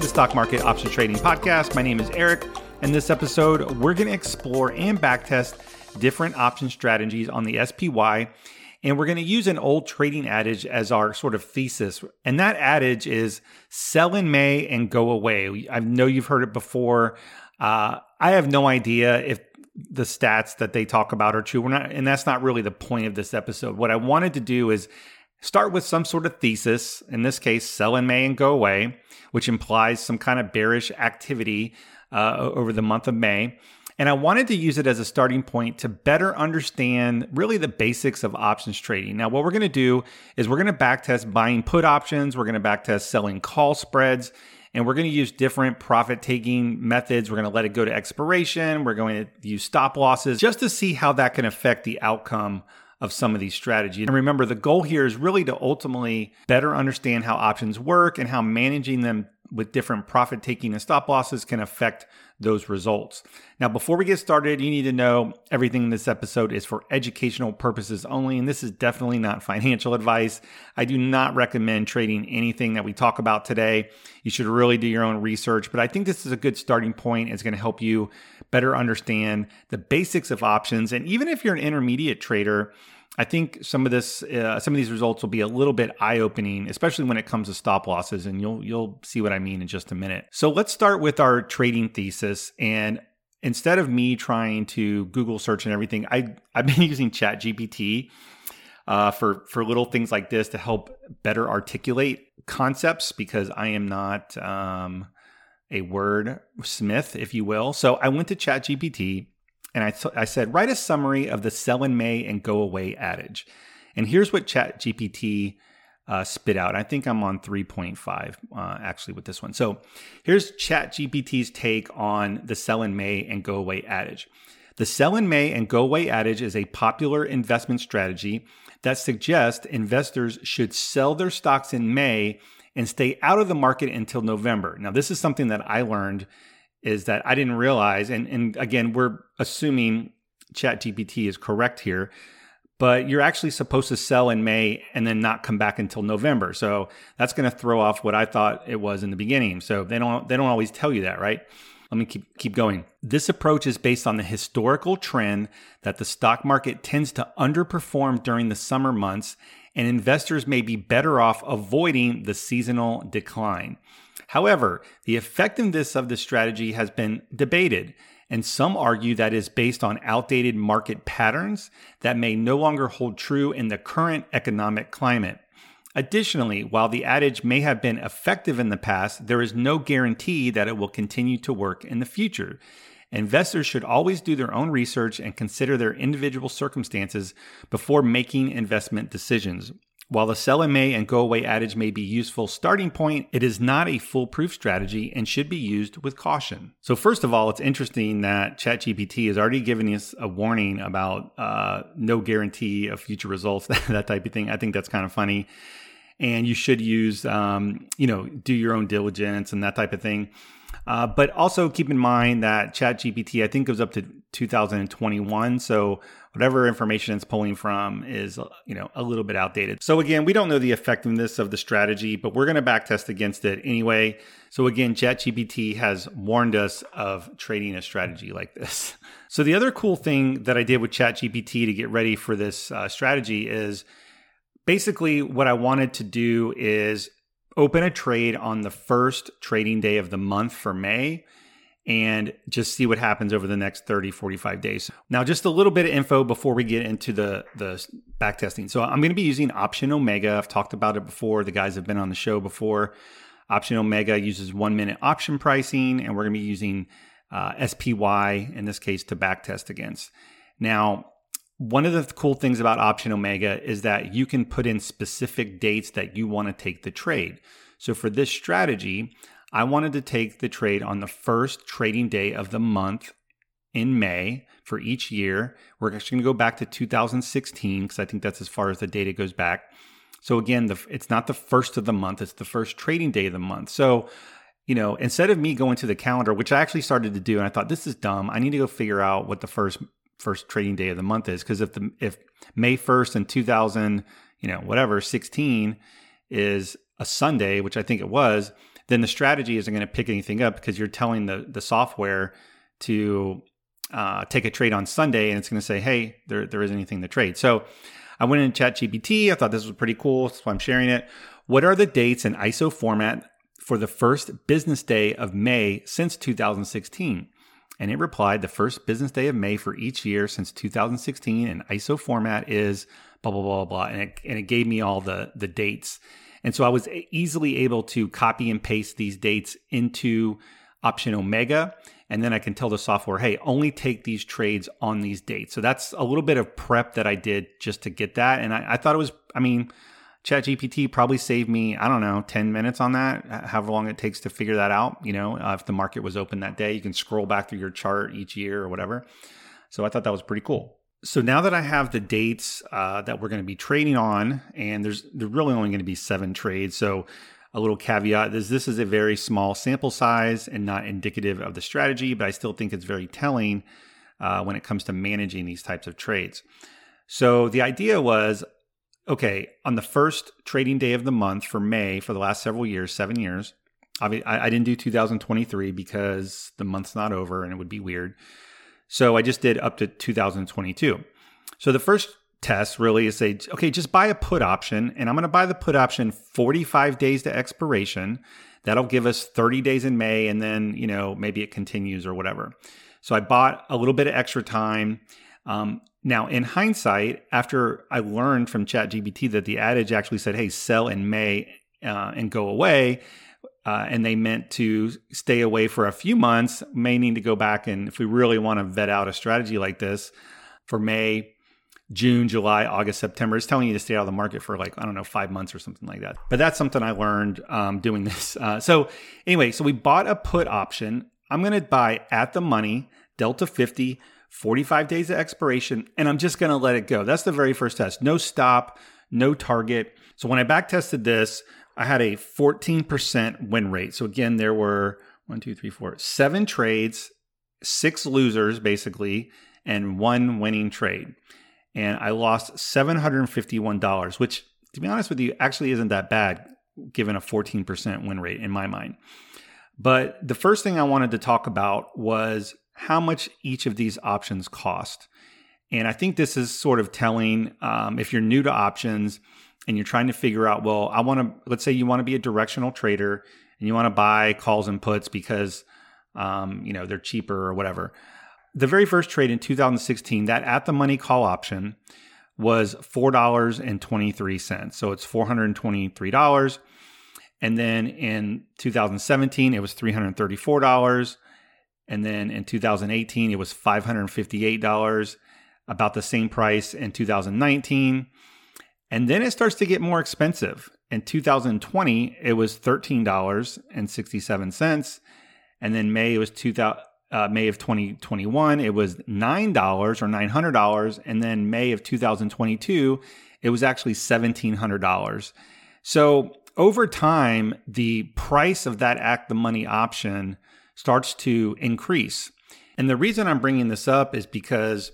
to the Stock Market Option Trading Podcast. My name is Eric. In this episode, we're going to explore and backtest different option strategies on the SPY. And we're going to use an old trading adage as our sort of thesis. And that adage is sell in May and go away. I know you've heard it before. Uh, I have no idea if the stats that they talk about are true. We're not, and that's not really the point of this episode. What I wanted to do is start with some sort of thesis, in this case, sell in May and go away, which implies some kind of bearish activity uh, over the month of May. And I wanted to use it as a starting point to better understand really the basics of options trading. Now, what we're going to do is we're going to backtest buying put options, we're going to backtest selling call spreads, and we're going to use different profit taking methods. We're going to let it go to expiration, we're going to use stop losses just to see how that can affect the outcome of some of these strategies. And remember, the goal here is really to ultimately better understand how options work and how managing them with different profit taking and stop losses can affect those results. Now, before we get started, you need to know everything in this episode is for educational purposes only, and this is definitely not financial advice. I do not recommend trading anything that we talk about today. You should really do your own research, but I think this is a good starting point. It's going to help you better understand the basics of options. And even if you're an intermediate trader, I think some of this, uh, some of these results will be a little bit eye-opening, especially when it comes to stop losses, and you'll you'll see what I mean in just a minute. So let's start with our trading thesis. And instead of me trying to Google search and everything, I I've been using ChatGPT uh, for for little things like this to help better articulate concepts because I am not um, a word smith, if you will. So I went to ChatGPT and I, I said, write a summary of the sell in May and go away adage. And here's what ChatGPT uh, spit out. I think I'm on 3.5 uh, actually with this one. So here's ChatGPT's take on the sell in May and go away adage. The sell in May and go away adage is a popular investment strategy that suggests investors should sell their stocks in May and stay out of the market until November. Now, this is something that I learned is that I didn't realize, and, and again, we're assuming ChatGPT is correct here, but you're actually supposed to sell in May and then not come back until November. So that's going to throw off what I thought it was in the beginning. So they don't they don't always tell you that, right? Let me keep keep going. This approach is based on the historical trend that the stock market tends to underperform during the summer months and investors may be better off avoiding the seasonal decline. However, the effectiveness of this strategy has been debated, and some argue that is based on outdated market patterns that may no longer hold true in the current economic climate. Additionally, while the adage may have been effective in the past, there is no guarantee that it will continue to work in the future. Investors should always do their own research and consider their individual circumstances before making investment decisions. While the sell in May and go away adage may be useful starting point, it is not a foolproof strategy and should be used with caution. So first of all, it's interesting that ChatGPT has already given us a warning about uh, no guarantee of future results, that type of thing. I think that's kind of funny. And you should use, um, you know, do your own diligence and that type of thing. Uh, but also keep in mind that ChatGPT, I think, goes up to 2021. So whatever information it's pulling from is you know a little bit outdated. So again, we don't know the effectiveness of the strategy, but we're going to backtest against it anyway. So again, ChatGPT has warned us of trading a strategy like this. So the other cool thing that I did with ChatGPT to get ready for this uh, strategy is basically what I wanted to do is open a trade on the first trading day of the month for May and just see what happens over the next 30 45 days. Now just a little bit of info before we get into the the back testing. So i'm going to be using option omega. I've talked about it before. The guys have been on the show before. Option omega uses one minute option pricing and we're going to be using uh, spy in this case to back test against. Now one of the cool things about option omega is that you can put in specific dates that you want to take the trade. So for this strategy I wanted to take the trade on the first trading day of the month in May for each year. We're actually going to go back to 2016 because I think that's as far as the data goes back. So again, the, it's not the first of the month; it's the first trading day of the month. So, you know, instead of me going to the calendar, which I actually started to do, and I thought this is dumb. I need to go figure out what the first first trading day of the month is because if the if May 1st in 2000, you know, whatever 16 is a Sunday, which I think it was, then the strategy isn't going to pick anything up because you're telling the the software to uh, take a trade on Sunday, and it's going to say, "Hey, there there isn't anything to trade." So I went in ChatGPT. I thought this was pretty cool, so I'm sharing it. What are the dates in ISO format for the first business day of May since 2016? And it replied, the first business day of May for each year since 2016 in ISO format is blah blah blah blah, and it, and it gave me all the the dates. And so I was easily able to copy and paste these dates into Option Omega. And then I can tell the software, hey, only take these trades on these dates. So that's a little bit of prep that I did just to get that. And I, I thought it was, I mean, ChatGPT probably saved me, I don't know, 10 minutes on that, however long it takes to figure that out. You know, uh, if the market was open that day, you can scroll back through your chart each year or whatever. So I thought that was pretty cool. So now that I have the dates uh, that we're going to be trading on, and there's there's really only going to be seven trades. So a little caveat is this is a very small sample size and not indicative of the strategy, but I still think it's very telling uh, when it comes to managing these types of trades. So the idea was okay, on the first trading day of the month for May for the last several years, seven years, I, I didn't do 2023 because the month's not over and it would be weird. So I just did up to 2022. So the first test really is say, okay, just buy a put option, and I'm going to buy the put option 45 days to expiration. That'll give us 30 days in May, and then you know maybe it continues or whatever. So I bought a little bit of extra time. Um, now, in hindsight, after I learned from ChatGPT that the adage actually said, "Hey, sell in May uh, and go away," uh, and they meant to stay away for a few months, may need to go back and if we really want to vet out a strategy like this for May, June, July, August, September. It's telling you to stay out of the market for like, I don't know, five months or something like that. But that's something I learned um, doing this. Uh, so, anyway, so we bought a put option. I'm going to buy at the money, Delta 50, 45 days of expiration, and I'm just going to let it go. That's the very first test. No stop, no target. So, when I back tested this, I had a 14% win rate. So, again, there were one, two, three, four, seven trades, six losers basically, and one winning trade and I lost $751, which, to be honest with you, actually isn't that bad given a 14% win rate in my mind. But the first thing I wanted to talk about was how much each of these options cost. And I think this is sort of telling um, if you're new to options and you're trying to figure out, well, I want to, let's say you want to be a directional trader and you want to buy calls and puts because, um, you know, they're cheaper or whatever the very first trade in 2016, that at the money call option was $4.23. So it's $423. And then in 2017, it was $334. And then in 2018, it was $558, about the same price in 2019. And then it starts to get more expensive. In 2020, it was $13.67. And then May, it was 2000 uh, May of 2021, it was $9 or $900. And then May of 2022, it was actually $1,700. So over time, the price of that at the money option starts to increase. And the reason I'm bringing this up is because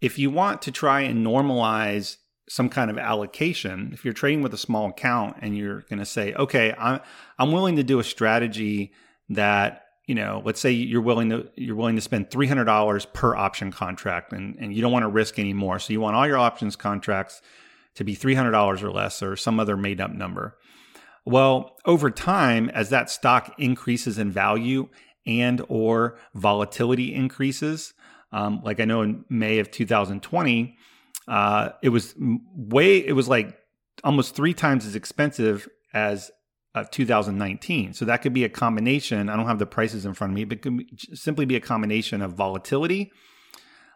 if you want to try and normalize some kind of allocation, if you're trading with a small account and you're going to say, okay, I'm, I'm willing to do a strategy that you know, let's say you're willing to you're willing to spend three hundred dollars per option contract, and and you don't want to risk any more, so you want all your options contracts to be three hundred dollars or less, or some other made up number. Well, over time, as that stock increases in value and or volatility increases, um, like I know in May of 2020, uh, it was way it was like almost three times as expensive as of 2019. So that could be a combination. I don't have the prices in front of me, but could simply be a combination of volatility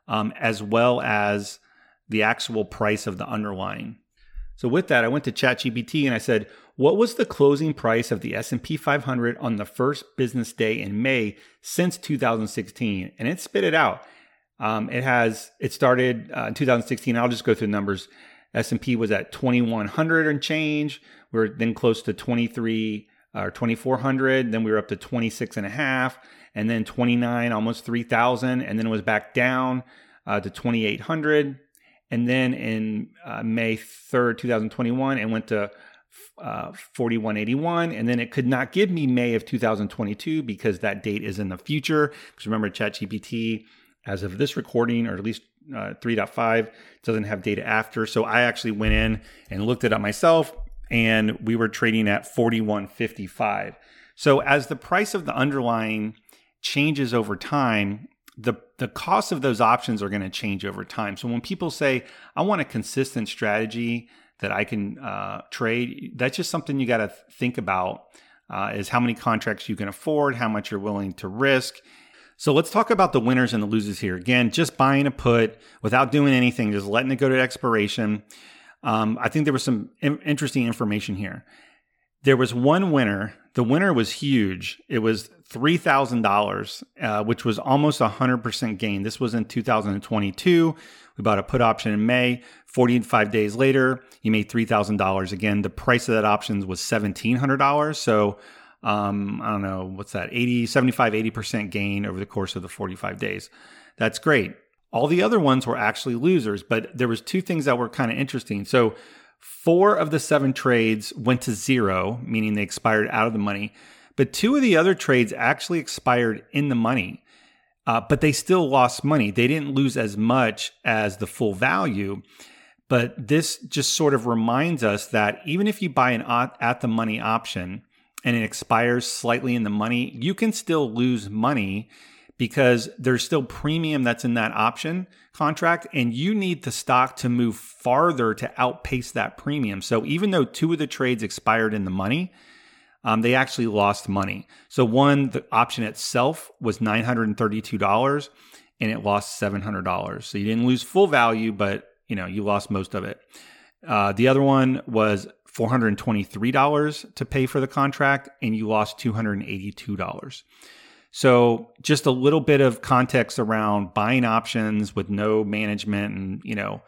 um, as well as the actual price of the underlying. So with that, I went to ChatGPT and I said, "What was the closing price of the S&P 500 on the first business day in May since 2016?" And it spit it out. Um, it has it started uh, in 2016. I'll just go through the numbers. S&P was at 2100 and change. We are then close to 23 or 2400. Then we were up to 26 and a half, and then 29, almost 3000, and then it was back down uh, to 2800. And then in uh, May 3rd, 2021, it went to uh, 4181 and then it could not give me may of 2022 because that date is in the future because remember chatgpt as of this recording or at least uh, 3.5 doesn't have data after so i actually went in and looked it up myself and we were trading at 4155 so as the price of the underlying changes over time the the cost of those options are going to change over time so when people say i want a consistent strategy that I can uh, trade. That's just something you got to think about uh, is how many contracts you can afford, how much you're willing to risk. So let's talk about the winners and the losers here. Again, just buying a put without doing anything, just letting it go to expiration. Um, I think there was some in- interesting information here. There was one winner. The winner was huge. It was three thousand uh, dollars, which was almost a hundred percent gain. This was in 2022. We bought a put option in May. 45 days later, he made three thousand dollars. Again, the price of that option was seventeen hundred dollars. So um, I don't know what's that 80, 75, 80 percent gain over the course of the 45 days. That's great. All the other ones were actually losers, but there was two things that were kind of interesting. So Four of the seven trades went to zero, meaning they expired out of the money. But two of the other trades actually expired in the money, uh, but they still lost money. They didn't lose as much as the full value. But this just sort of reminds us that even if you buy an at the money option and it expires slightly in the money, you can still lose money because there's still premium that's in that option contract and you need the stock to move farther to outpace that premium. So even though two of the trades expired in the money, um, they actually lost money. So one, the option itself was $932 and it lost $700. So you didn't lose full value, but you know, you lost most of it. Uh, the other one was $423 to pay for the contract and you lost $282. So just a little bit of context around buying options with no management, and you know,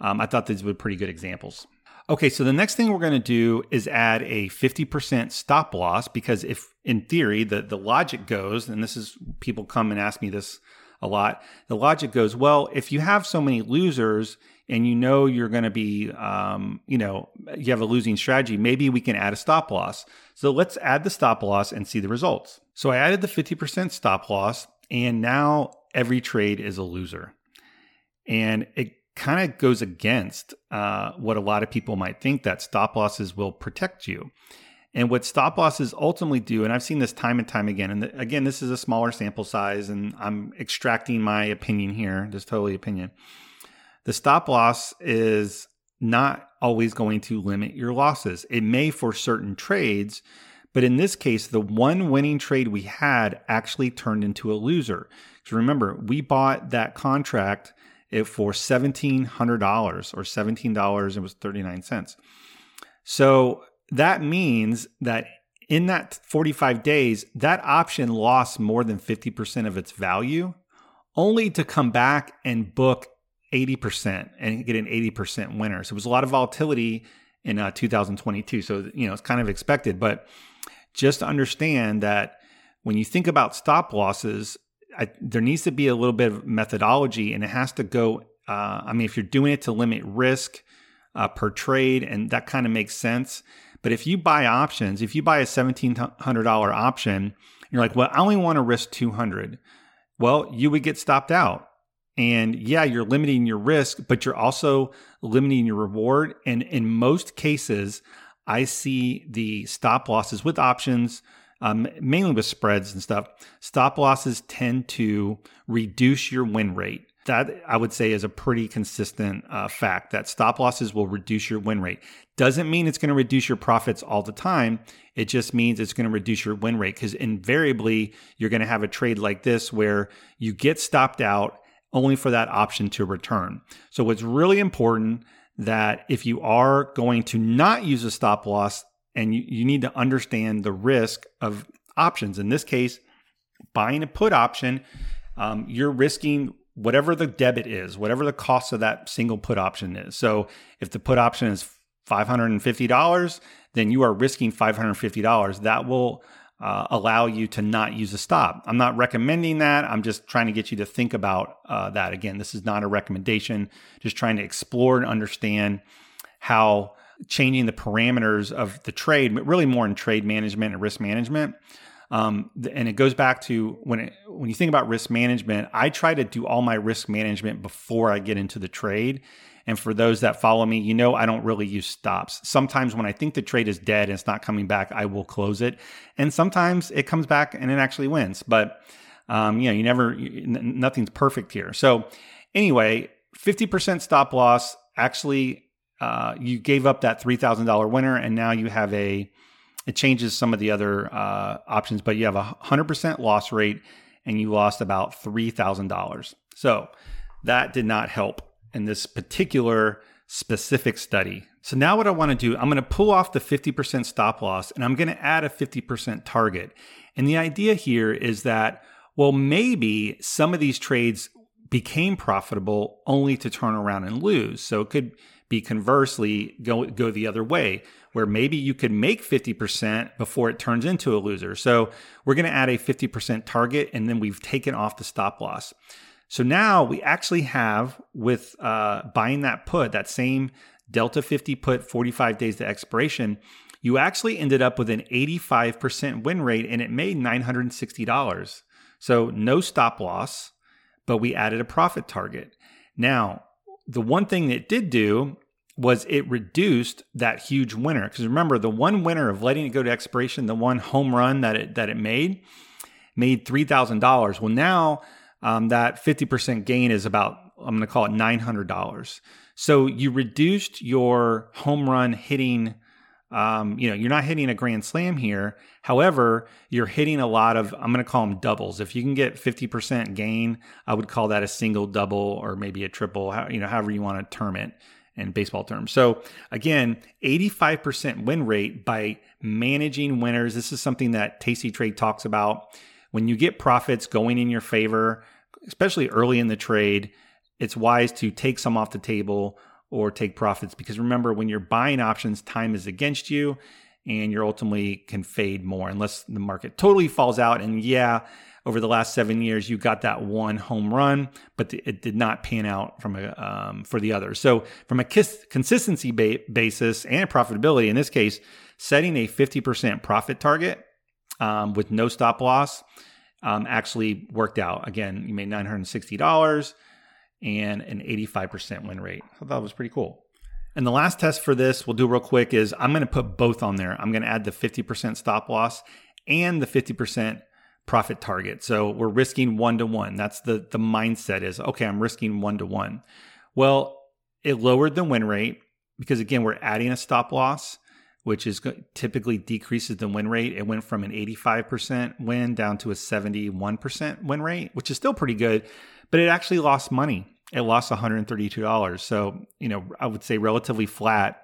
um, I thought these were pretty good examples. Okay, so the next thing we're going to do is add a 50% stop loss because if in theory the the logic goes, and this is people come and ask me this a lot, the logic goes, well, if you have so many losers and you know you're going to be, um, you know, you have a losing strategy, maybe we can add a stop loss. So let's add the stop loss and see the results. So I added the 50% stop loss, and now every trade is a loser. And it kind of goes against uh, what a lot of people might think that stop losses will protect you. And what stop losses ultimately do, and I've seen this time and time again, and again, this is a smaller sample size, and I'm extracting my opinion here, just totally opinion. The stop loss is not always going to limit your losses. It may for certain trades, but in this case, the one winning trade we had actually turned into a loser. So remember, we bought that contract for $1,700 or $17, it was 39 cents. So that means that in that 45 days, that option lost more than 50% of its value, only to come back and book 80% and get an 80% winner. So it was a lot of volatility in uh, 2022. So, you know, it's kind of expected, but just understand that when you think about stop losses, I, there needs to be a little bit of methodology and it has to go. Uh, I mean, if you're doing it to limit risk uh, per trade, and that kind of makes sense. But if you buy options, if you buy a $1,700 option, you're like, well, I only want to risk 200. Well, you would get stopped out. And yeah, you're limiting your risk, but you're also limiting your reward. And in most cases, I see the stop losses with options, um, mainly with spreads and stuff. Stop losses tend to reduce your win rate. That I would say is a pretty consistent uh, fact that stop losses will reduce your win rate. Doesn't mean it's going to reduce your profits all the time. It just means it's going to reduce your win rate because invariably you're going to have a trade like this where you get stopped out only for that option to return. So, it's really important that if you are going to not use a stop loss and you, you need to understand the risk of options, in this case, buying a put option, um, you're risking whatever the debit is, whatever the cost of that single put option is. So if the put option is $550, then you are risking $550. That will uh, allow you to not use a stop. I'm not recommending that. I'm just trying to get you to think about uh, that. Again, this is not a recommendation, just trying to explore and understand how changing the parameters of the trade, but really more in trade management and risk management. Um, and it goes back to when it, when you think about risk management, I try to do all my risk management before I get into the trade. And for those that follow me, you know I don't really use stops. Sometimes when I think the trade is dead and it's not coming back, I will close it. And sometimes it comes back and it actually wins. But um, you know, you never, nothing's perfect here. So anyway, 50% stop loss. Actually, uh, you gave up that $3,000 winner and now you have a, it changes some of the other uh, options, but you have a 100% loss rate and you lost about $3,000. So that did not help in this particular specific study. So now what I want to do, I'm going to pull off the 50% stop loss and I'm going to add a 50% target. And the idea here is that, well, maybe some of these trades became profitable only to turn around and lose. So it could be conversely go go the other way where maybe you could make 50% before it turns into a loser. So we're going to add a 50% target and then we've taken off the stop loss. So now we actually have with uh, buying that put, that same Delta 50 put 45 days to expiration, you actually ended up with an 85% win rate and it made $960. So no stop loss, but we added a profit target. Now, the one thing it did do was it reduced that huge winner. Because remember, the one winner of letting it go to expiration, the one home run that it that it made, made three thousand dollars. Well, now um, that fifty percent gain is about I'm going to call it nine hundred dollars. So you reduced your home run hitting. Um, you know, you're not hitting a grand slam here. However, you're hitting a lot of, I'm going to call them doubles. If you can get 50% gain, I would call that a single double or maybe a triple, you know, however you want to term it in baseball terms. So again, 85% win rate by managing winners. This is something that Tasty Trade talks about. When you get profits going in your favor, especially early in the trade, it's wise to take some off the table or take profits because remember when you're buying options, time is against you and you're ultimately can fade more unless the market totally falls out and yeah, over the last seven years, you got that one home run, but it did not pan out from a, um, for the others. So, from a consistency ba- basis and profitability, in this case, setting a 50% profit target um, with no stop loss um, actually worked out. Again, you made $960 and an 85% win rate. I thought that was pretty cool. And the last test for this, we'll do real quick, is I'm going to put both on there. I'm going to add the 50% stop loss and the 50% profit target. So we're risking one to one. That's the the mindset is okay, I'm risking one to one. Well, it lowered the win rate because again, we're adding a stop loss, which is typically decreases the win rate. It went from an 85% win down to a 71% win rate, which is still pretty good, but it actually lost money. It lost $132. So, you know, I would say relatively flat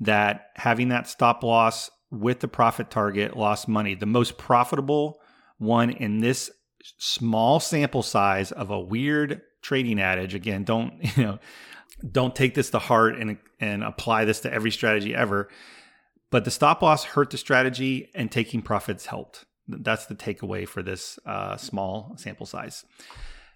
that having that stop loss with the profit target lost money. The most profitable one in this small sample size of a weird trading adage. Again, don't, you know, don't take this to heart and and apply this to every strategy ever. But the stop loss hurt the strategy and taking profits helped. That's the takeaway for this uh, small sample size.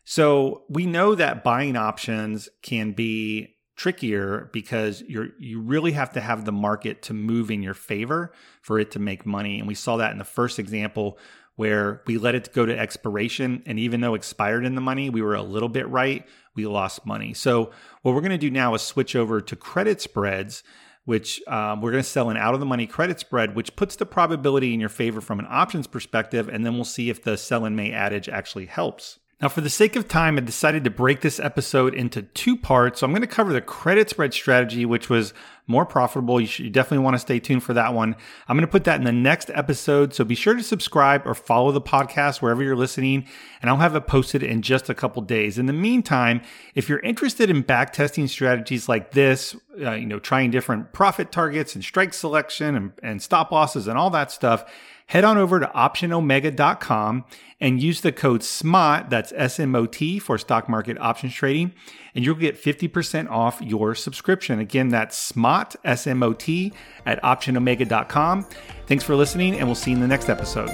So we know that buying options can be trickier because you're you really have to have the market to move in your favor for it to make money. And we saw that in the first example where we let it go to expiration. And even though expired in the money, we were a little bit right, we lost money. So, what we're going to do now is switch over to credit spreads, which um, we're going to sell an out of the money credit spread, which puts the probability in your favor from an options perspective. And then we'll see if the sell in May adage actually helps. Now, for the sake of time, I decided to break this episode into two parts. So I'm going to cover the credit spread strategy, which was more profitable. You, should, you definitely want to stay tuned for that one. I'm going to put that in the next episode. So be sure to subscribe or follow the podcast wherever you're listening, and I'll have it posted in just a couple days. In the meantime, if you're interested in back testing strategies like this, uh, you know, trying different profit targets and strike selection and, and stop losses and all that stuff, head on over to optionomega.com and use the code SMOT, that's S M O T for stock market options trading, and you'll get 50% off your subscription. Again, that's SMOT, S M O T, at optionomega.com. Thanks for listening, and we'll see you in the next episode.